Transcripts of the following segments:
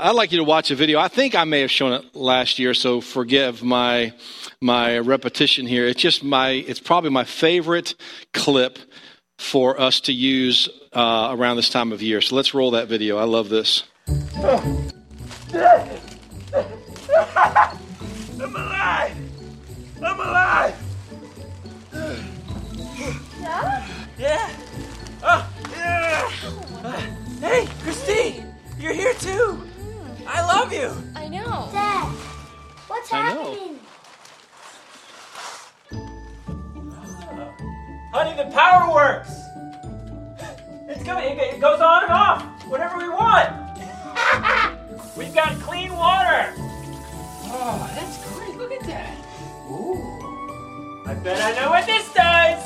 I'd like you to watch a video. I think I may have shown it last year, so forgive my my repetition here. It's just my it's probably my favorite clip for us to use uh, around this time of year. So let's roll that video. I love this. I'm alive! I'm alive! Yeah? Yeah! Oh, yeah! Hey, Christine! You're here too! I love you! I know. Dad, what's I know. happening? Honey, the power works! It's coming, it it goes on and off whenever we want! We've got clean water! Oh, that's great, look at that! Ooh. I bet I know what this does!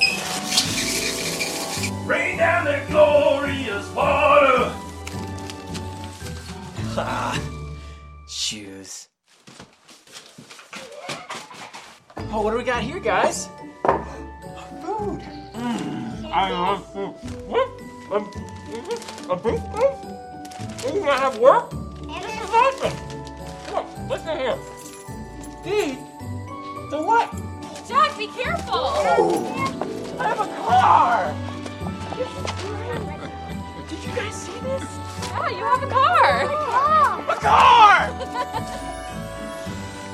Rain down the glorious water! Ah, shoes. Oh, what do we got here, guys? Food. Mm, I love food. What? Um, mm-hmm. A, a beef steak? You gonna have work? This is awesome. Look, on, listen here. Dee, the what? Jack, be careful. Oh. I have a car. Did you guys see this? Yeah, you have a car. Mom, A car!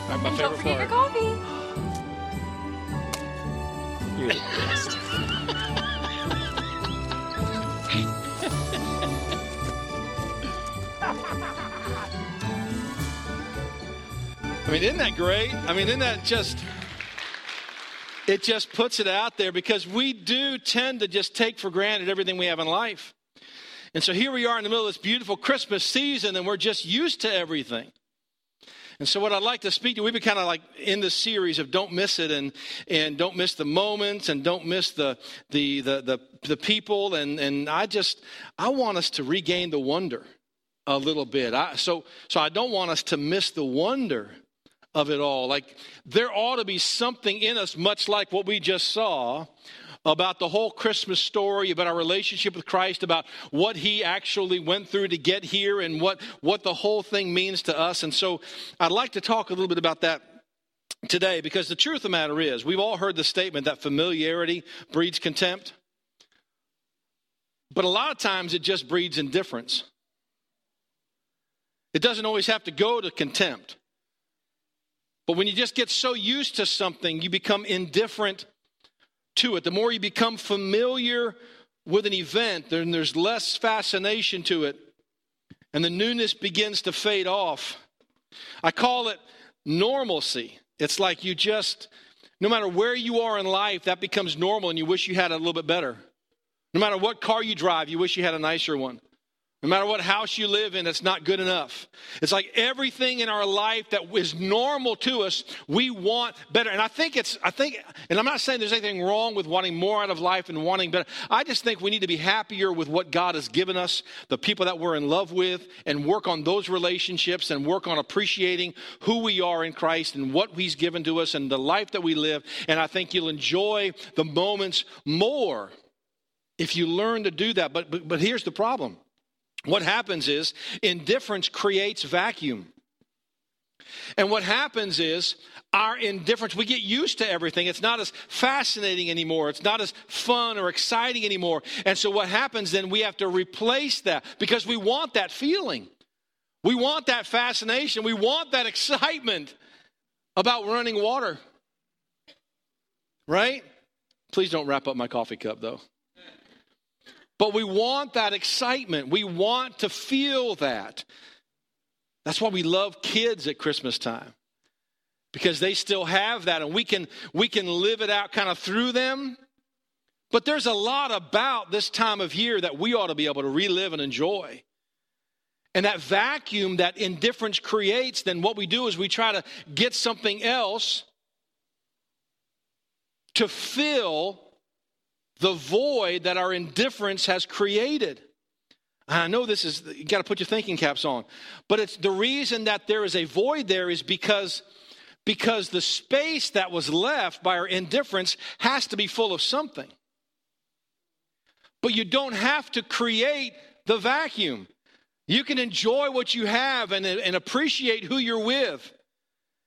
That's my Don't favorite forget your coffee. You're the best. I mean, isn't that great? I mean, isn't that just. It just puts it out there because we do tend to just take for granted everything we have in life. And so here we are in the middle of this beautiful Christmas season and we're just used to everything. And so what I'd like to speak to, we've been kind of like in this series of don't miss it and and don't miss the moments and don't miss the the the the, the people and and I just I want us to regain the wonder a little bit. I, so so I don't want us to miss the wonder of it all. Like there ought to be something in us much like what we just saw about the whole Christmas story, about our relationship with Christ, about what he actually went through to get here and what, what the whole thing means to us. And so I'd like to talk a little bit about that today because the truth of the matter is, we've all heard the statement that familiarity breeds contempt. But a lot of times it just breeds indifference. It doesn't always have to go to contempt. But when you just get so used to something, you become indifferent to it. The more you become familiar with an event, then there's less fascination to it, and the newness begins to fade off. I call it normalcy. It's like you just, no matter where you are in life, that becomes normal, and you wish you had it a little bit better. No matter what car you drive, you wish you had a nicer one. No matter what house you live in, it's not good enough. It's like everything in our life that is normal to us, we want better. And I think it's, I think, and I'm not saying there's anything wrong with wanting more out of life and wanting better. I just think we need to be happier with what God has given us, the people that we're in love with, and work on those relationships and work on appreciating who we are in Christ and what He's given to us and the life that we live. And I think you'll enjoy the moments more if you learn to do that. But, but, but here's the problem. What happens is indifference creates vacuum. And what happens is our indifference, we get used to everything. It's not as fascinating anymore. It's not as fun or exciting anymore. And so what happens then, we have to replace that because we want that feeling. We want that fascination. We want that excitement about running water. Right? Please don't wrap up my coffee cup though. But we want that excitement. We want to feel that. That's why we love kids at Christmas time. Because they still have that and we can we can live it out kind of through them. But there's a lot about this time of year that we ought to be able to relive and enjoy. And that vacuum that indifference creates, then what we do is we try to get something else to fill the void that our indifference has created. I know this is, you got to put your thinking caps on. But it's the reason that there is a void there is because, because the space that was left by our indifference has to be full of something. But you don't have to create the vacuum. You can enjoy what you have and, and appreciate who you're with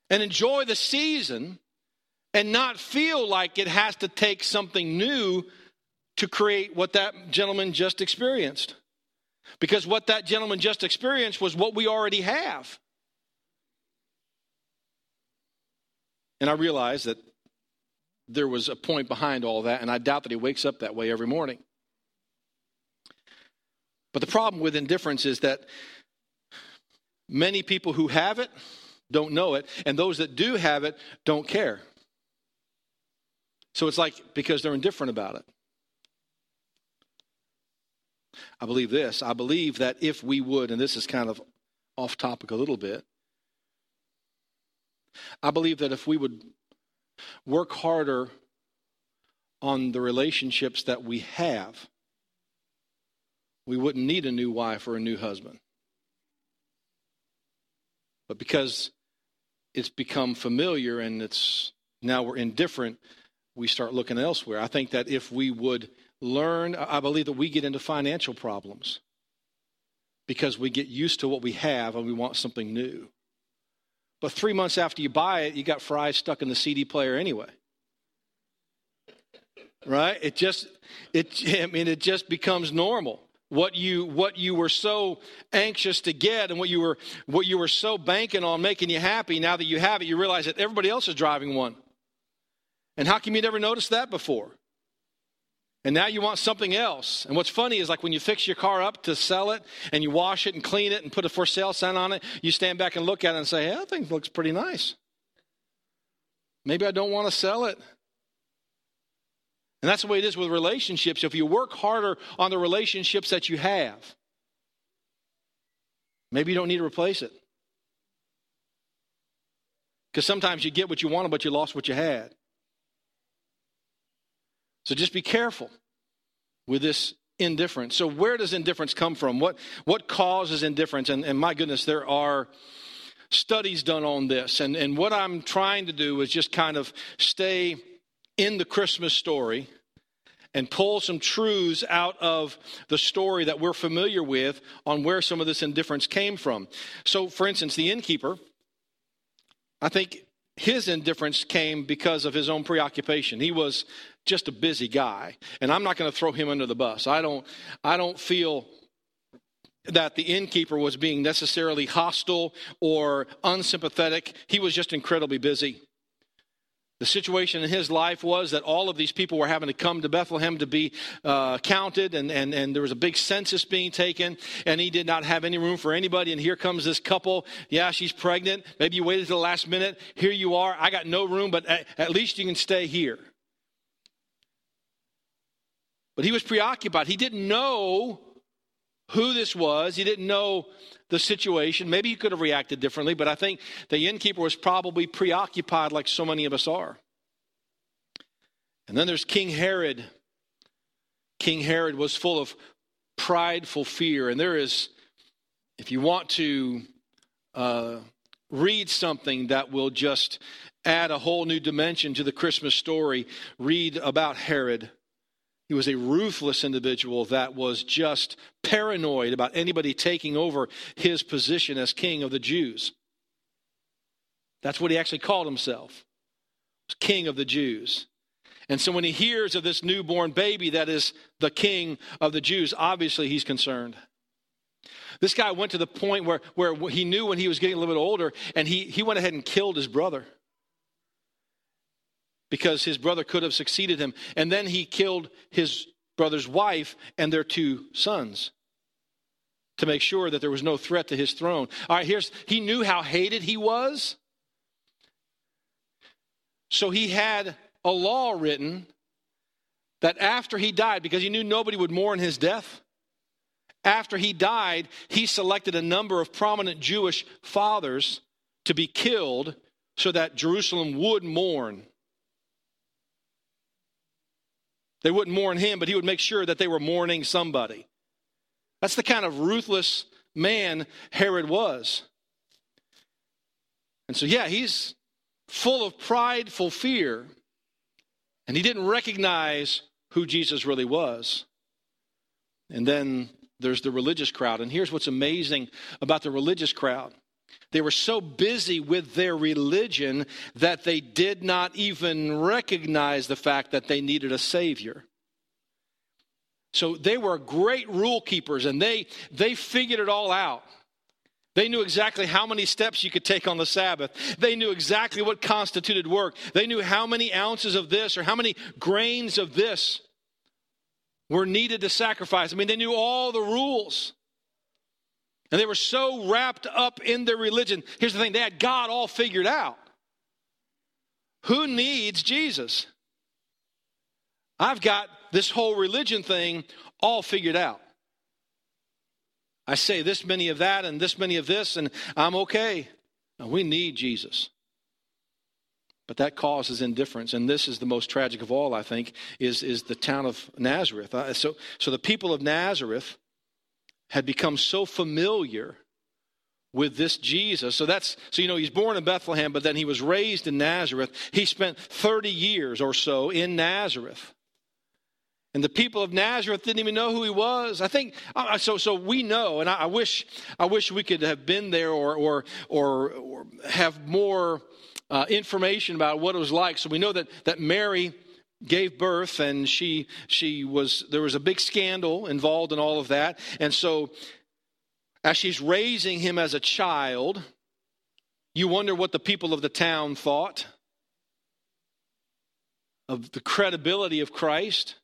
and enjoy the season and not feel like it has to take something new to create what that gentleman just experienced. Because what that gentleman just experienced was what we already have. And I realized that there was a point behind all that, and I doubt that he wakes up that way every morning. But the problem with indifference is that many people who have it don't know it, and those that do have it don't care. So it's like because they're indifferent about it. I believe this. I believe that if we would, and this is kind of off topic a little bit, I believe that if we would work harder on the relationships that we have, we wouldn't need a new wife or a new husband. But because it's become familiar and it's now we're indifferent, we start looking elsewhere. I think that if we would learn, I believe that we get into financial problems because we get used to what we have and we want something new. But three months after you buy it, you got fries stuck in the CD player anyway. Right? It just, it, I mean, it just becomes normal. What you, what you were so anxious to get and what you were, what you were so banking on making you happy, now that you have it, you realize that everybody else is driving one. And how come you never noticed that before? And now you want something else. And what's funny is like when you fix your car up to sell it and you wash it and clean it and put a for sale sign on it, you stand back and look at it and say, hey, that thing looks pretty nice. Maybe I don't want to sell it. And that's the way it is with relationships. If you work harder on the relationships that you have, maybe you don't need to replace it. Because sometimes you get what you wanted, but you lost what you had. So just be careful with this indifference. So where does indifference come from? What what causes indifference? And, and my goodness, there are studies done on this. And, and what I'm trying to do is just kind of stay in the Christmas story and pull some truths out of the story that we're familiar with on where some of this indifference came from. So, for instance, the innkeeper, I think his indifference came because of his own preoccupation. He was just a busy guy, and I'm not going to throw him under the bus. I don't I don't feel that the innkeeper was being necessarily hostile or unsympathetic. He was just incredibly busy. The situation in his life was that all of these people were having to come to Bethlehem to be uh, counted, and, and, and there was a big census being taken, and he did not have any room for anybody. And here comes this couple. Yeah, she's pregnant. Maybe you waited to the last minute. Here you are. I got no room, but at, at least you can stay here. But he was preoccupied. He didn't know who this was, he didn't know the situation. Maybe he could have reacted differently, but I think the innkeeper was probably preoccupied like so many of us are. And then there's King Herod. King Herod was full of prideful fear. And there is, if you want to uh, read something that will just add a whole new dimension to the Christmas story, read about Herod. He was a ruthless individual that was just paranoid about anybody taking over his position as king of the Jews. That's what he actually called himself. King of the Jews. And so when he hears of this newborn baby that is the king of the Jews, obviously he's concerned. This guy went to the point where, where he knew when he was getting a little bit older, and he, he went ahead and killed his brother because his brother could have succeeded him. And then he killed his brother's wife and their two sons to make sure that there was no threat to his throne. All right, here's he knew how hated he was. So he had a law written that after he died, because he knew nobody would mourn his death, after he died, he selected a number of prominent Jewish fathers to be killed so that Jerusalem would mourn. They wouldn't mourn him, but he would make sure that they were mourning somebody. That's the kind of ruthless man Herod was. And so, yeah, he's full of prideful fear, and he didn't recognize who Jesus really was. And then there's the religious crowd. And here's what's amazing about the religious crowd they were so busy with their religion that they did not even recognize the fact that they needed a Savior. So they were great rule keepers and they, they figured it all out. They knew exactly how many steps you could take on the Sabbath. They knew exactly what constituted work. They knew how many ounces of this or how many grains of this were needed to sacrifice. I mean, they knew all the rules. And they were so wrapped up in their religion. Here's the thing they had God all figured out. Who needs Jesus? I've got this whole religion thing all figured out. I say this many of that and this many of this, and I'm okay. We need Jesus. But that causes indifference, and this is the most tragic of all, I think, is, is the town of Nazareth. Uh, so, so the people of Nazareth had become so familiar with this Jesus. So that's so you know he's born in Bethlehem, but then he was raised in Nazareth. He spent 30 years or so in Nazareth. And the people of Nazareth didn't even know who he was. I think so. So we know, and I, I wish, I wish we could have been there or or or, or have more uh, information about what it was like. So we know that that Mary gave birth, and she she was there was a big scandal involved in all of that, and so as she's raising him as a child, you wonder what the people of the town thought of the credibility of Christ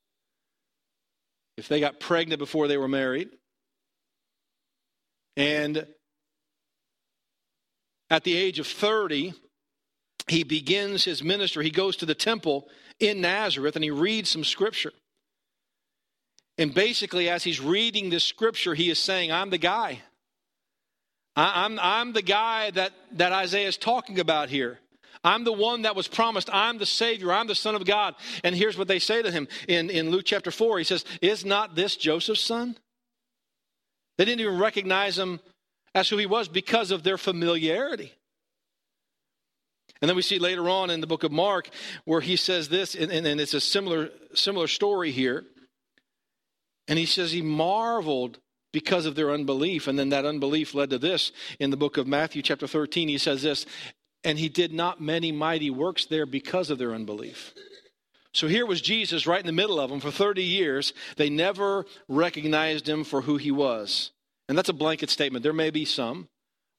if they got pregnant before they were married. And at the age of 30, he begins his ministry. He goes to the temple in Nazareth and he reads some scripture. And basically, as he's reading this scripture, he is saying, I'm the guy. I'm, I'm the guy that, that Isaiah is talking about here. I'm the one that was promised. I'm the Savior. I'm the Son of God. And here's what they say to him in, in Luke chapter 4. He says, Is not this Joseph's son? They didn't even recognize him as who he was because of their familiarity. And then we see later on in the book of Mark where he says this, and, and, and it's a similar, similar story here. And he says he marveled because of their unbelief. And then that unbelief led to this in the book of Matthew, chapter 13. He says this and he did not many mighty works there because of their unbelief. So here was Jesus right in the middle of them for 30 years. They never recognized him for who he was. And that's a blanket statement. There may be some.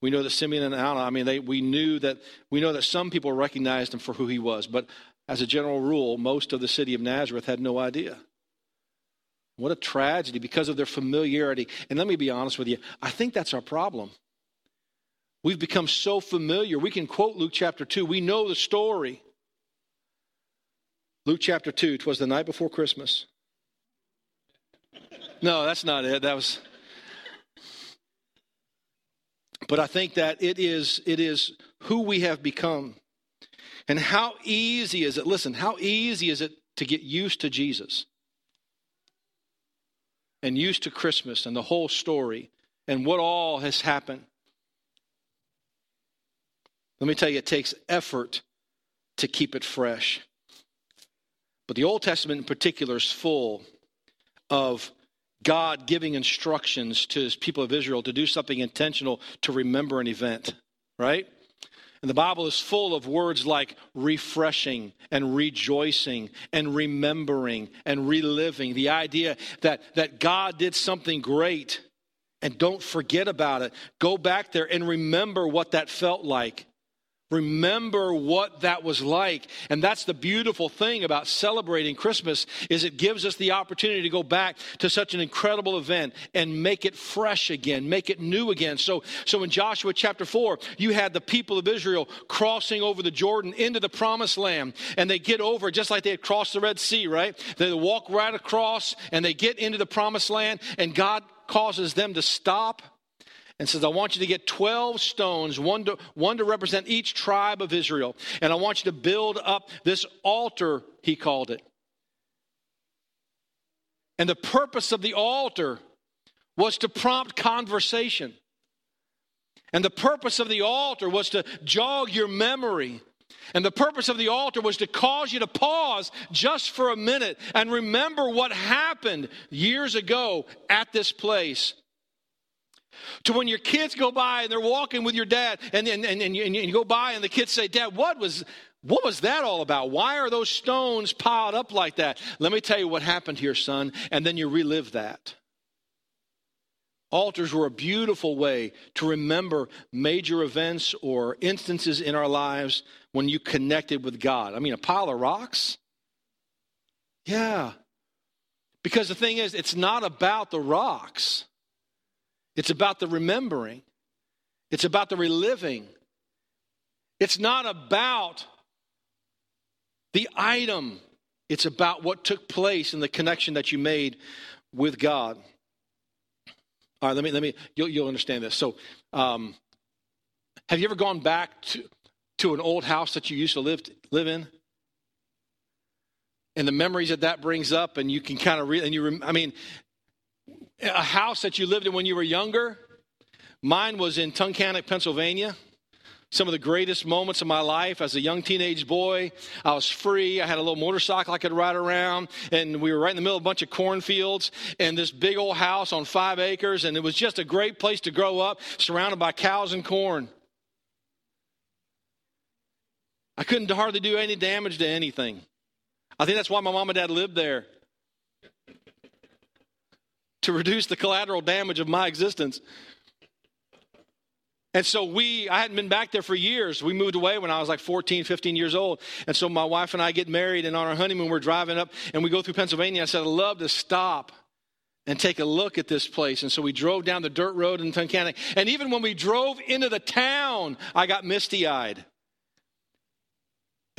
We know that Simeon and Anna, I mean, they, we knew that, we know that some people recognized him for who he was. But as a general rule, most of the city of Nazareth had no idea. What a tragedy because of their familiarity. And let me be honest with you, I think that's our problem. We've become so familiar. We can quote Luke chapter 2. We know the story. Luke chapter 2, it was the night before Christmas. No, that's not it. That was But I think that it is it is who we have become. And how easy is it? Listen, how easy is it to get used to Jesus? And used to Christmas and the whole story and what all has happened. Let me tell you, it takes effort to keep it fresh. But the Old Testament in particular is full of God giving instructions to his people of Israel to do something intentional to remember an event, right? And the Bible is full of words like refreshing and rejoicing and remembering and reliving. The idea that, that God did something great and don't forget about it. Go back there and remember what that felt like. Remember what that was like. And that's the beautiful thing about celebrating Christmas is it gives us the opportunity to go back to such an incredible event and make it fresh again, make it new again. So so in Joshua chapter 4, you had the people of Israel crossing over the Jordan into the promised land and they get over just like they had crossed the Red Sea, right? They walk right across and they get into the promised land and God causes them to stop and says, I want you to get 12 stones, one to, one to represent each tribe of Israel. And I want you to build up this altar, he called it. And the purpose of the altar was to prompt conversation. And the purpose of the altar was to jog your memory And the purpose of the altar was to cause you to pause just for a minute and remember what happened years ago at this place. To when your kids go by and they're walking with your dad, and, and, and, and, you, and you go by and the kids say, Dad, what was, what was that all about? Why are those stones piled up like that? Let me tell you what happened here, son, and then you relive that. Altars were a beautiful way to remember major events or instances in our lives when you connected with God. I mean, a pile of rocks? Yeah. Because the thing is, it's not about the rocks, it's about the remembering, it's about the reliving. It's not about the item, it's about what took place and the connection that you made with God. All right, let me let me you'll, you'll understand this. So, um, have you ever gone back to to an old house that you used to live live in? And the memories that that brings up, and you can kind of read, and you, rem- I mean, a house that you lived in when you were younger. Mine was in Tunkhannock, Pennsylvania some of the greatest moments of my life as a young teenage boy. I was free. I had a little motorcycle I could ride around, and we were right in the middle of a bunch of cornfields and this big old house on five acres, and it was just a great place to grow up, surrounded by cows and corn. I couldn't hardly do any damage to anything. I think that's why my mom and dad lived there. To reduce the collateral damage of my existence. And so we, I hadn't been back there for years. We moved away when I was like 14, 15 years old. And so my wife and I get married, and on our honeymoon, we're driving up and we go through Pennsylvania. I said, I'd love to stop and take a look at this place. And so we drove down the dirt road in Tunkhannock. And even when we drove into the town, I got misty eyed.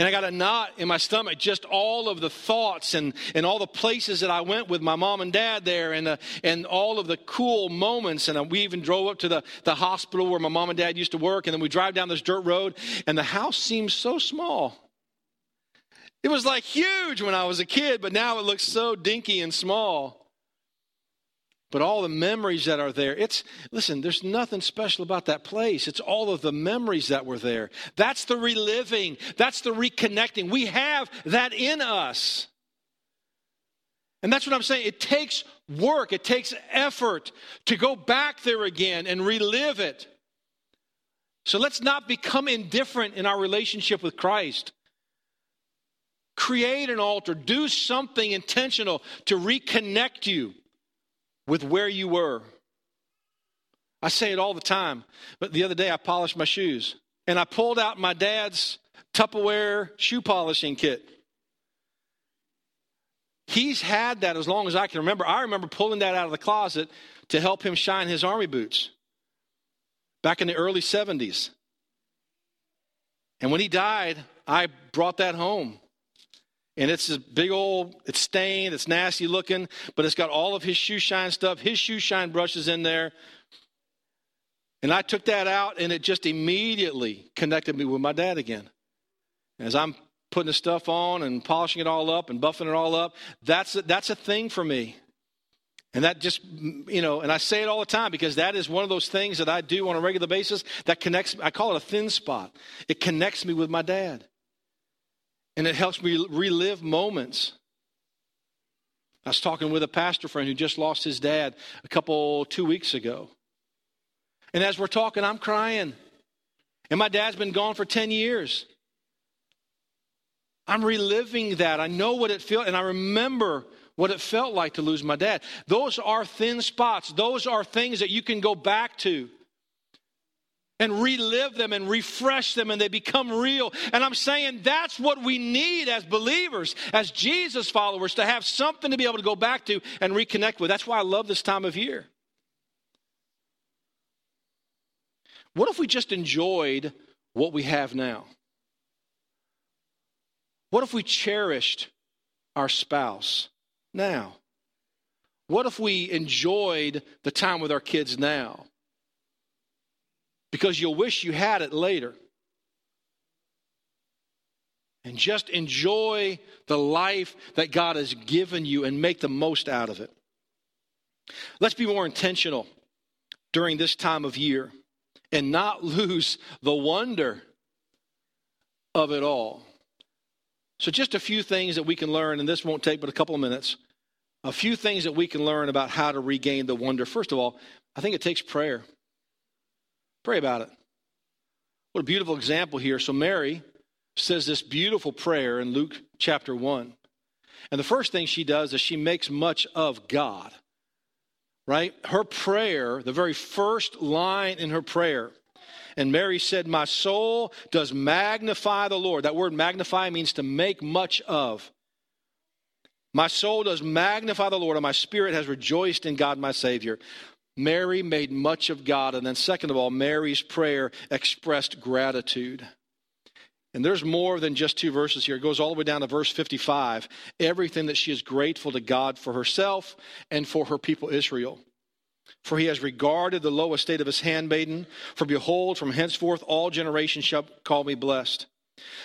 And I got a knot in my stomach, just all of the thoughts and, and all the places that I went with my mom and dad there and, uh, and all of the cool moments. And we even drove up to the, the hospital where my mom and dad used to work. And then we drive down this dirt road, and the house seems so small. It was like huge when I was a kid, but now it looks so dinky and small but all the memories that are there. It's listen there's nothing special about that place. It's all of the memories that were there. That's the reliving. That's the reconnecting. We have that in us. And that's what i'm saying. It takes work. It takes effort to go back there again and relive it. So let's not become indifferent in our relationship with christ. Create an altar. Do something intentional to reconnect you with where you were. I say it all the time, but the other day I polished my shoes and I pulled out my dad's Tupperware shoe polishing kit. He's had that as long as I can remember. I remember pulling that out of the closet to help him shine his army boots back in the early 70s. And when he died, I brought that home. And it's a big old, it's stained, it's nasty looking, but it's got all of his shoe shine stuff, his shoe shine brushes in there. And I took that out, and it just immediately connected me with my dad again. As I'm putting the stuff on and polishing it all up and buffing it all up, that's a, that's a thing for me. And that just, you know, and I say it all the time because that is one of those things that I do on a regular basis that connects, I call it a thin spot. It connects me with my dad and it helps me relive moments. I was talking with a pastor friend who just lost his dad a couple, two weeks ago. And as we're talking, I'm crying. And my dad's been gone for 10 years. I'm reliving that. I know what it felt, and I remember what it felt like to lose my dad. Those are thin spots. Those are things that you can go back to and relive them and refresh them and they become real. And I'm saying that's what we need as believers, as Jesus followers, to have something to be able to go back to and reconnect with. That's why I love this time of year. What if we just enjoyed what we have now? What if we cherished our spouse now? What if we enjoyed the time with our kids now? Because you'll wish you had it later. And just enjoy the life that God has given you and make the most out of it. Let's be more intentional during this time of year and not lose the wonder of it all. So, just a few things that we can learn, and this won't take but a couple of minutes. A few things that we can learn about how to regain the wonder. First of all, I think it takes prayer. Pray about it. What a beautiful example here. So, Mary says this beautiful prayer in Luke chapter 1. And the first thing she does is she makes much of God, right? Her prayer, the very first line in her prayer, and Mary said, My soul does magnify the Lord. That word magnify means to make much of. My soul does magnify the Lord, and my spirit has rejoiced in God my Savior. Mary made much of God. And then, second of all, Mary's prayer expressed gratitude. And there's more than just two verses here. It goes all the way down to verse 55. Everything that she is grateful to God for herself and for her people Israel. For he has regarded the low estate of his handmaiden. For behold, from henceforth all generations shall call me blessed.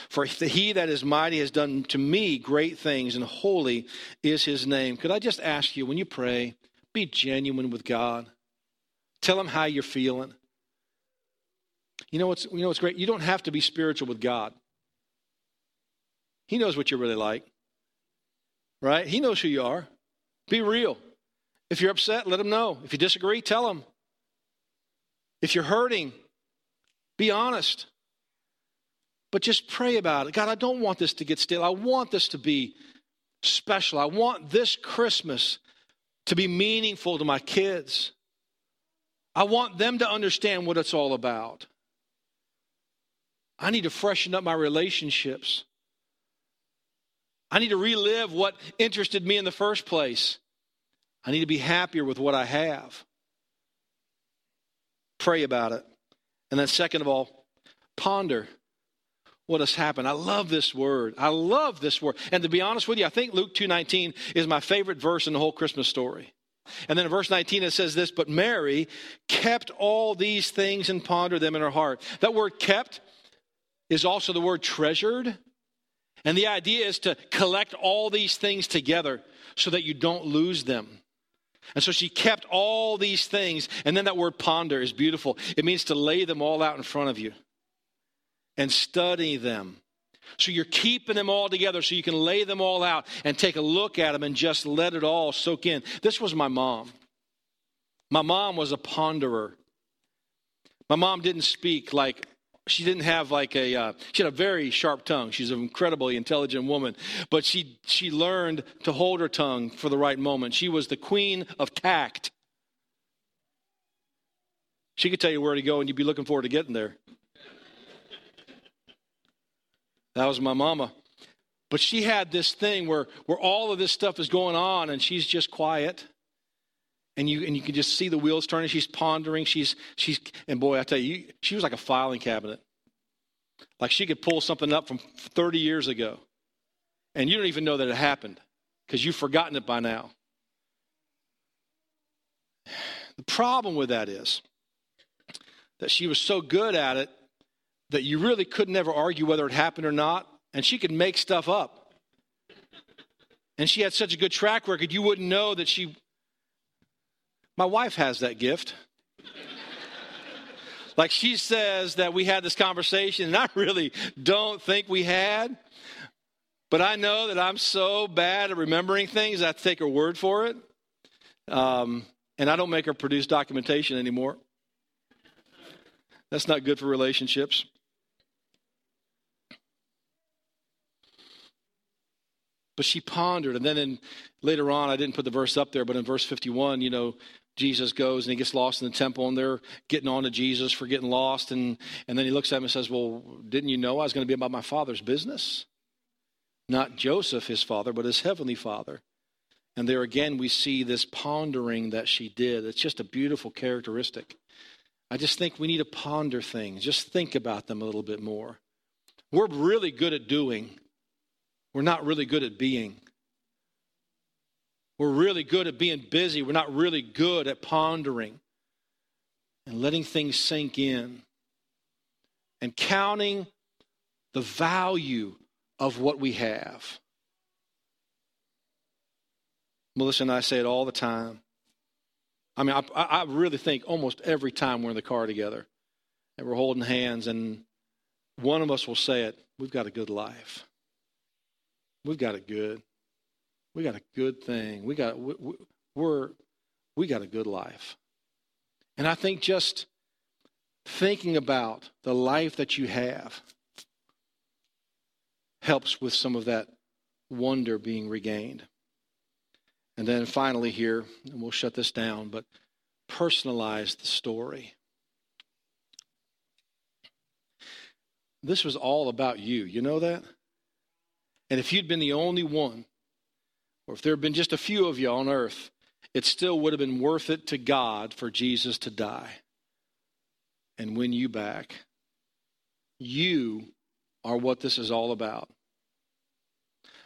For he that is mighty has done to me great things, and holy is his name. Could I just ask you, when you pray, be genuine with God? Tell him how you're feeling. You know what's you know what's great? You don't have to be spiritual with God. He knows what you're really like. Right? He knows who you are. Be real. If you're upset, let him know. If you disagree, tell him. If you're hurting, be honest. But just pray about it. God, I don't want this to get stale. I want this to be special. I want this Christmas to be meaningful to my kids. I want them to understand what it's all about. I need to freshen up my relationships. I need to relive what interested me in the first place. I need to be happier with what I have. Pray about it. And then, second of all, ponder what has happened. I love this word. I love this word. And to be honest with you, I think Luke 2:19 is my favorite verse in the whole Christmas story. And then in verse 19 it says this, but Mary kept all these things and pondered them in her heart. That word kept is also the word treasured. And the idea is to collect all these things together so that you don't lose them. And so she kept all these things. And then that word ponder is beautiful. It means to lay them all out in front of you and study them. So you're keeping them all together so you can lay them all out and take a look at them and just let it all soak in. This was my mom. My mom was a ponderer. My mom didn't speak like she didn't have like a uh, she had a very sharp tongue she's an incredibly intelligent woman but she she learned to hold her tongue for the right moment she was the queen of tact she could tell you where to go and you'd be looking forward to getting there that was my mama but she had this thing where where all of this stuff is going on and she's just quiet and you and you can just see the wheels turning. She's pondering. She's she's and boy, I tell you, she was like a filing cabinet. Like she could pull something up from 30 years ago, and you don't even know that it happened because you've forgotten it by now. The problem with that is that she was so good at it that you really could never argue whether it happened or not, and she could make stuff up. And she had such a good track record, you wouldn't know that she my wife has that gift. like she says that we had this conversation, and I really don't think we had. But I know that I'm so bad at remembering things, I take her word for it. Um, and I don't make her produce documentation anymore. That's not good for relationships. But she pondered, and then in, later on, I didn't put the verse up there, but in verse 51, you know, Jesus goes and he gets lost in the temple and they're getting on to Jesus for getting lost. And, and then he looks at him and says, Well, didn't you know I was going to be about my father's business? Not Joseph, his father, but his heavenly father. And there again, we see this pondering that she did. It's just a beautiful characteristic. I just think we need to ponder things, just think about them a little bit more. We're really good at doing, we're not really good at being. We're really good at being busy. We're not really good at pondering and letting things sink in and counting the value of what we have. Melissa and I say it all the time. I mean, I, I really think almost every time we're in the car together and we're holding hands and one of us will say it we've got a good life. We've got it good. We got a good thing. We got we, we're we got a good life. And I think just thinking about the life that you have helps with some of that wonder being regained. And then finally, here, and we'll shut this down, but personalize the story. This was all about you. You know that? And if you'd been the only one, or if there had been just a few of you on earth, it still would have been worth it to God for Jesus to die and win you back. You are what this is all about.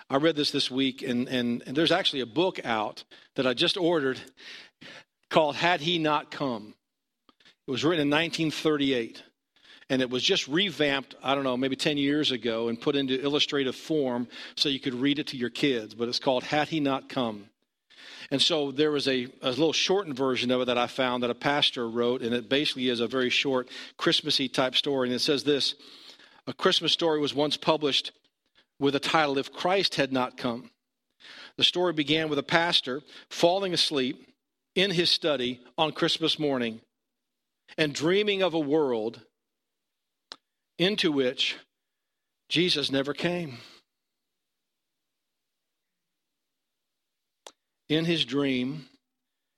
I read this this week, and, and, and there's actually a book out that I just ordered called Had He Not Come. It was written in 1938 and it was just revamped, I don't know, maybe 10 years ago and put into illustrative form so you could read it to your kids. But it's called Had He Not Come. And so there was a, a little shortened version of it that I found that a pastor wrote, and it basically is a very short Christmassy type story. And it says this A Christmas story was once published with a title, If Christ Had Not Come. The story began with a pastor falling asleep in his study on Christmas morning and dreaming of a world into which Jesus never came. In his dream,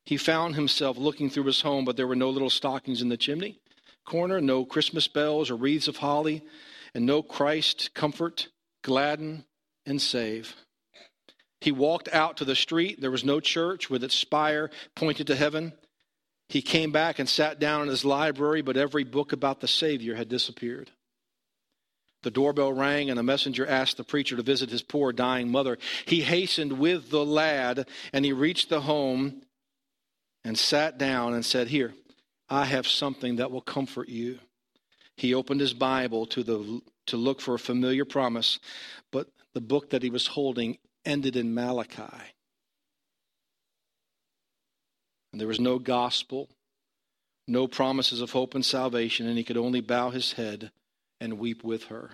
he found himself looking through his home, but there were no little stockings in the chimney corner, no Christmas bells or wreaths of holly, and no Christ comfort, gladden, and save. He walked out to the street. There was no church with its spire pointed to heaven. He came back and sat down in his library, but every book about the Savior had disappeared. The doorbell rang, and a messenger asked the preacher to visit his poor dying mother. He hastened with the lad, and he reached the home and sat down and said, Here, I have something that will comfort you. He opened his Bible to, the, to look for a familiar promise, but the book that he was holding ended in Malachi. And there was no gospel, no promises of hope and salvation, and he could only bow his head and weep with her.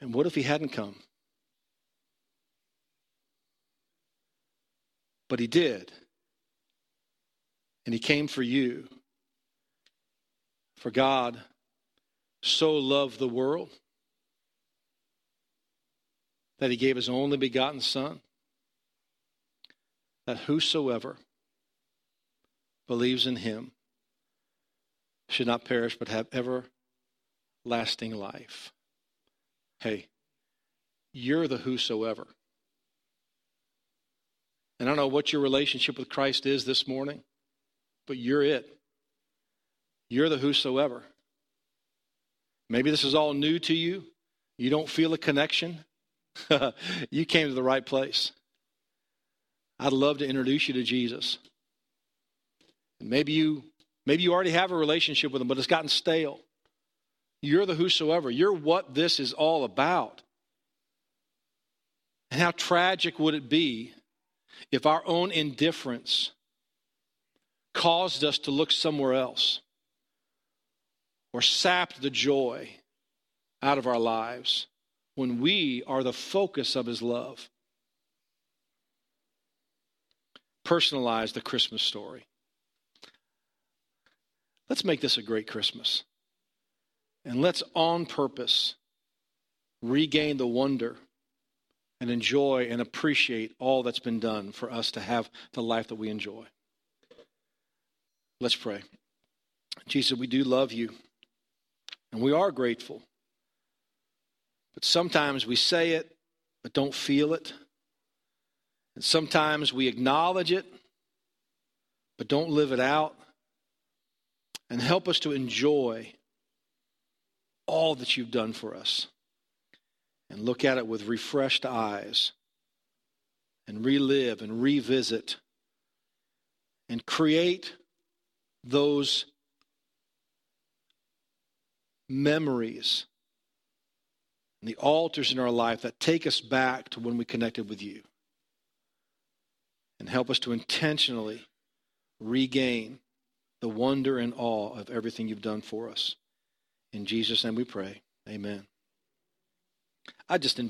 And what if he hadn't come? But he did. And he came for you. For God so loved the world that he gave his only begotten Son, that whosoever believes in him should not perish but have ever lasting life. Hey, you're the whosoever. And I don't know what your relationship with Christ is this morning, but you're it. You're the whosoever. Maybe this is all new to you. You don't feel a connection. you came to the right place. I'd love to introduce you to Jesus. maybe you maybe you already have a relationship with him, but it's gotten stale. You're the whosoever. You're what this is all about. And how tragic would it be if our own indifference caused us to look somewhere else or sapped the joy out of our lives when we are the focus of His love? Personalize the Christmas story. Let's make this a great Christmas. And let's on purpose regain the wonder and enjoy and appreciate all that's been done for us to have the life that we enjoy. Let's pray. Jesus, we do love you and we are grateful. But sometimes we say it but don't feel it. And sometimes we acknowledge it but don't live it out. And help us to enjoy all that you've done for us and look at it with refreshed eyes and relive and revisit and create those memories and the altars in our life that take us back to when we connected with you and help us to intentionally regain the wonder and awe of everything you've done for us. In Jesus' name we pray. Amen. I just invite